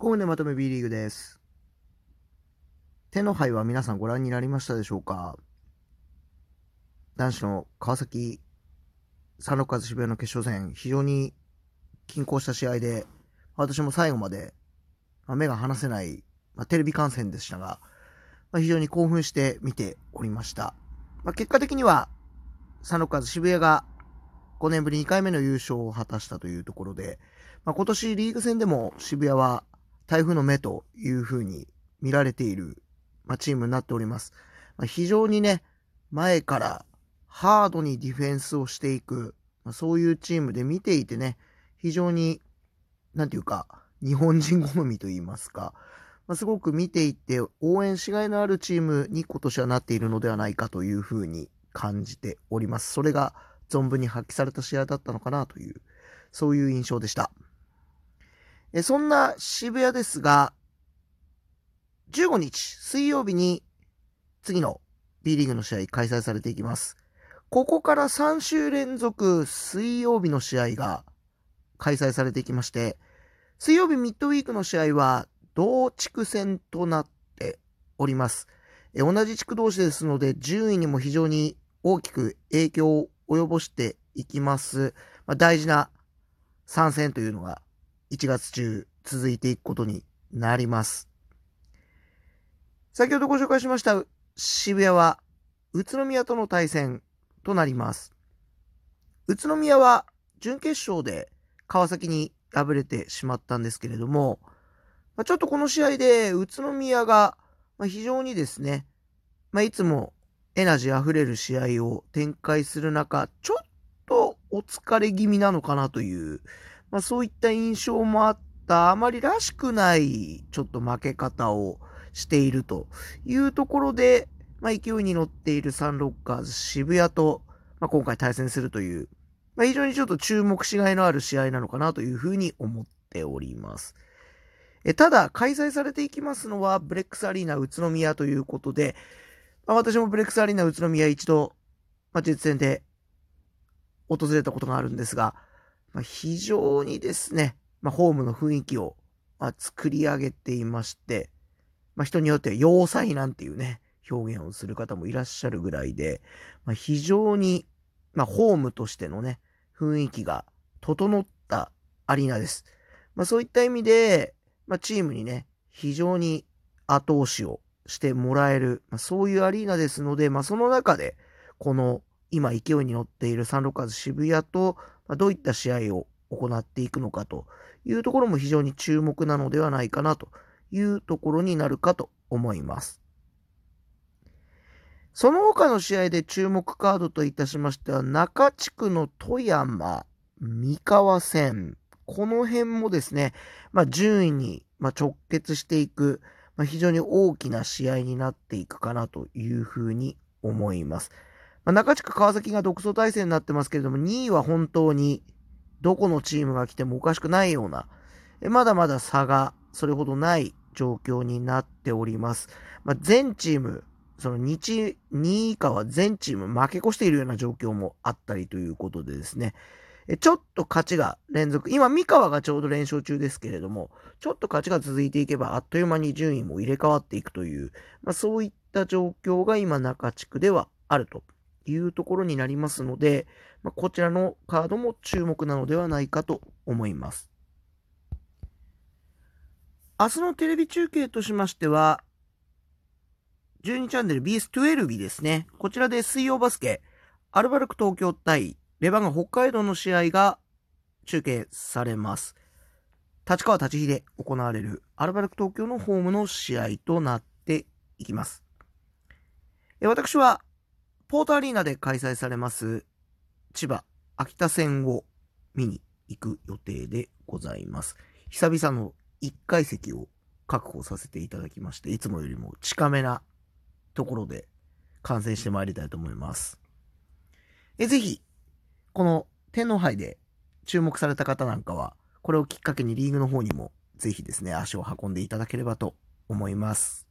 5分でまとめ B リーグです。手の杯は皆さんご覧になりましたでしょうか？男子の川崎サンロッカーズ渋谷の決勝戦、非常に均衡した試合で、私も最後まで、まあ目が離せない、まあ、テレビ観戦でしたが、まあ、非常に興奮して見ておりました。ま、結果的には、サンロッカーズ渋谷が5年ぶり2回目の優勝を果たしたというところで、ま、今年リーグ戦でも渋谷は台風の目というふうに見られている、まあ、チームになっております。まあ、非常にね、前からハードにディフェンスをしていく、まあ、そういうチームで見ていてね、非常に、なんていうか、日本人好みと言いますか、まあ、すごく見ていて応援しがいのあるチームに今年はなっているのではないかというふうに感じております。それが存分に発揮された試合だったのかなという、そういう印象でした。えそんな渋谷ですが、15日水曜日に次の B リーグの試合開催されていきます。ここから3週連続水曜日の試合が開催されていきまして、水曜日ミッドウィークの試合は同地区戦となっております。え同じ地区同士ですので順位にも非常に大きく影響を及ぼしていきます。まあ、大事な参戦というのが1月中続いていくことになります。先ほどご紹介しました渋谷は宇都宮との対戦となります。宇都宮は準決勝で川崎に敗れてしまったんですけれども、ちょっとこの試合で宇都宮が非常にですね、まあ、いつもエナジー溢れる試合を展開する中、ちょっとお疲れ気味なのかなという、まあ、そういった印象もあった、あまりらしくない、ちょっと負け方をしているというところで、まあ、勢いに乗っているサンロッカーズ渋谷と、まあ、今回対戦するという、まあ、非常にちょっと注目しがいのある試合なのかなというふうに思っております。えただ、開催されていきますのは、ブレックスアリーナ宇都宮ということで、まあ、私もブレックスアリーナ宇都宮一度、まあ、実戦で訪れたことがあるんですが、まあ、非常にですね、まあ、ホームの雰囲気を、まあ、作り上げていまして、まあ、人によっては要塞なんていうね、表現をする方もいらっしゃるぐらいで、まあ、非常に、まあ、ホームとしてのね、雰囲気が整ったアリーナです。まあ、そういった意味で、まあ、チームにね、非常に後押しをしてもらえる、まあ、そういうアリーナですので、まあ、その中で、この今勢いに乗っているサンロカーズ渋谷と、ま、どういった試合を行っていくのかというところも非常に注目なのではないかなというところになるかと思います。その他の試合で注目カードといたしましては、中地区の富山、三河戦、この辺もですね、まあ、順位に直結していく、まあ、非常に大きな試合になっていくかなというふうに思います。まあ、中地区川崎が独走体制になってますけれども、2位は本当にどこのチームが来てもおかしくないような、まだまだ差がそれほどない状況になっております。まあ、全チーム、その 2, チ2位以下は全チーム負け越しているような状況もあったりということでですね、ちょっと勝ちが連続、今三河がちょうど連勝中ですけれども、ちょっと勝ちが続いていけばあっという間に順位も入れ替わっていくという、まあ、そういった状況が今中地区ではあるというところになりますので、まあ、こちらのカードも注目なのではないかと思います。明日のテレビ中継としましては、12チャンネル BS12 ですね。こちらで水曜バスケ、アルバルク東京対レバンガ北海道の試合が中継されます。立川立ちで行われるアルバルク東京のホームの試合となっていきます。私はポートアリーナで開催されます千葉秋田戦を見に行く予定でございます。久々の1階席を確保させていただきまして、いつもよりも近めなところで観戦してまいりたいと思います。えぜひ、この天皇杯で注目された方なんかは、これをきっかけにリーグの方にもぜひですね、足を運んでいただければと思います。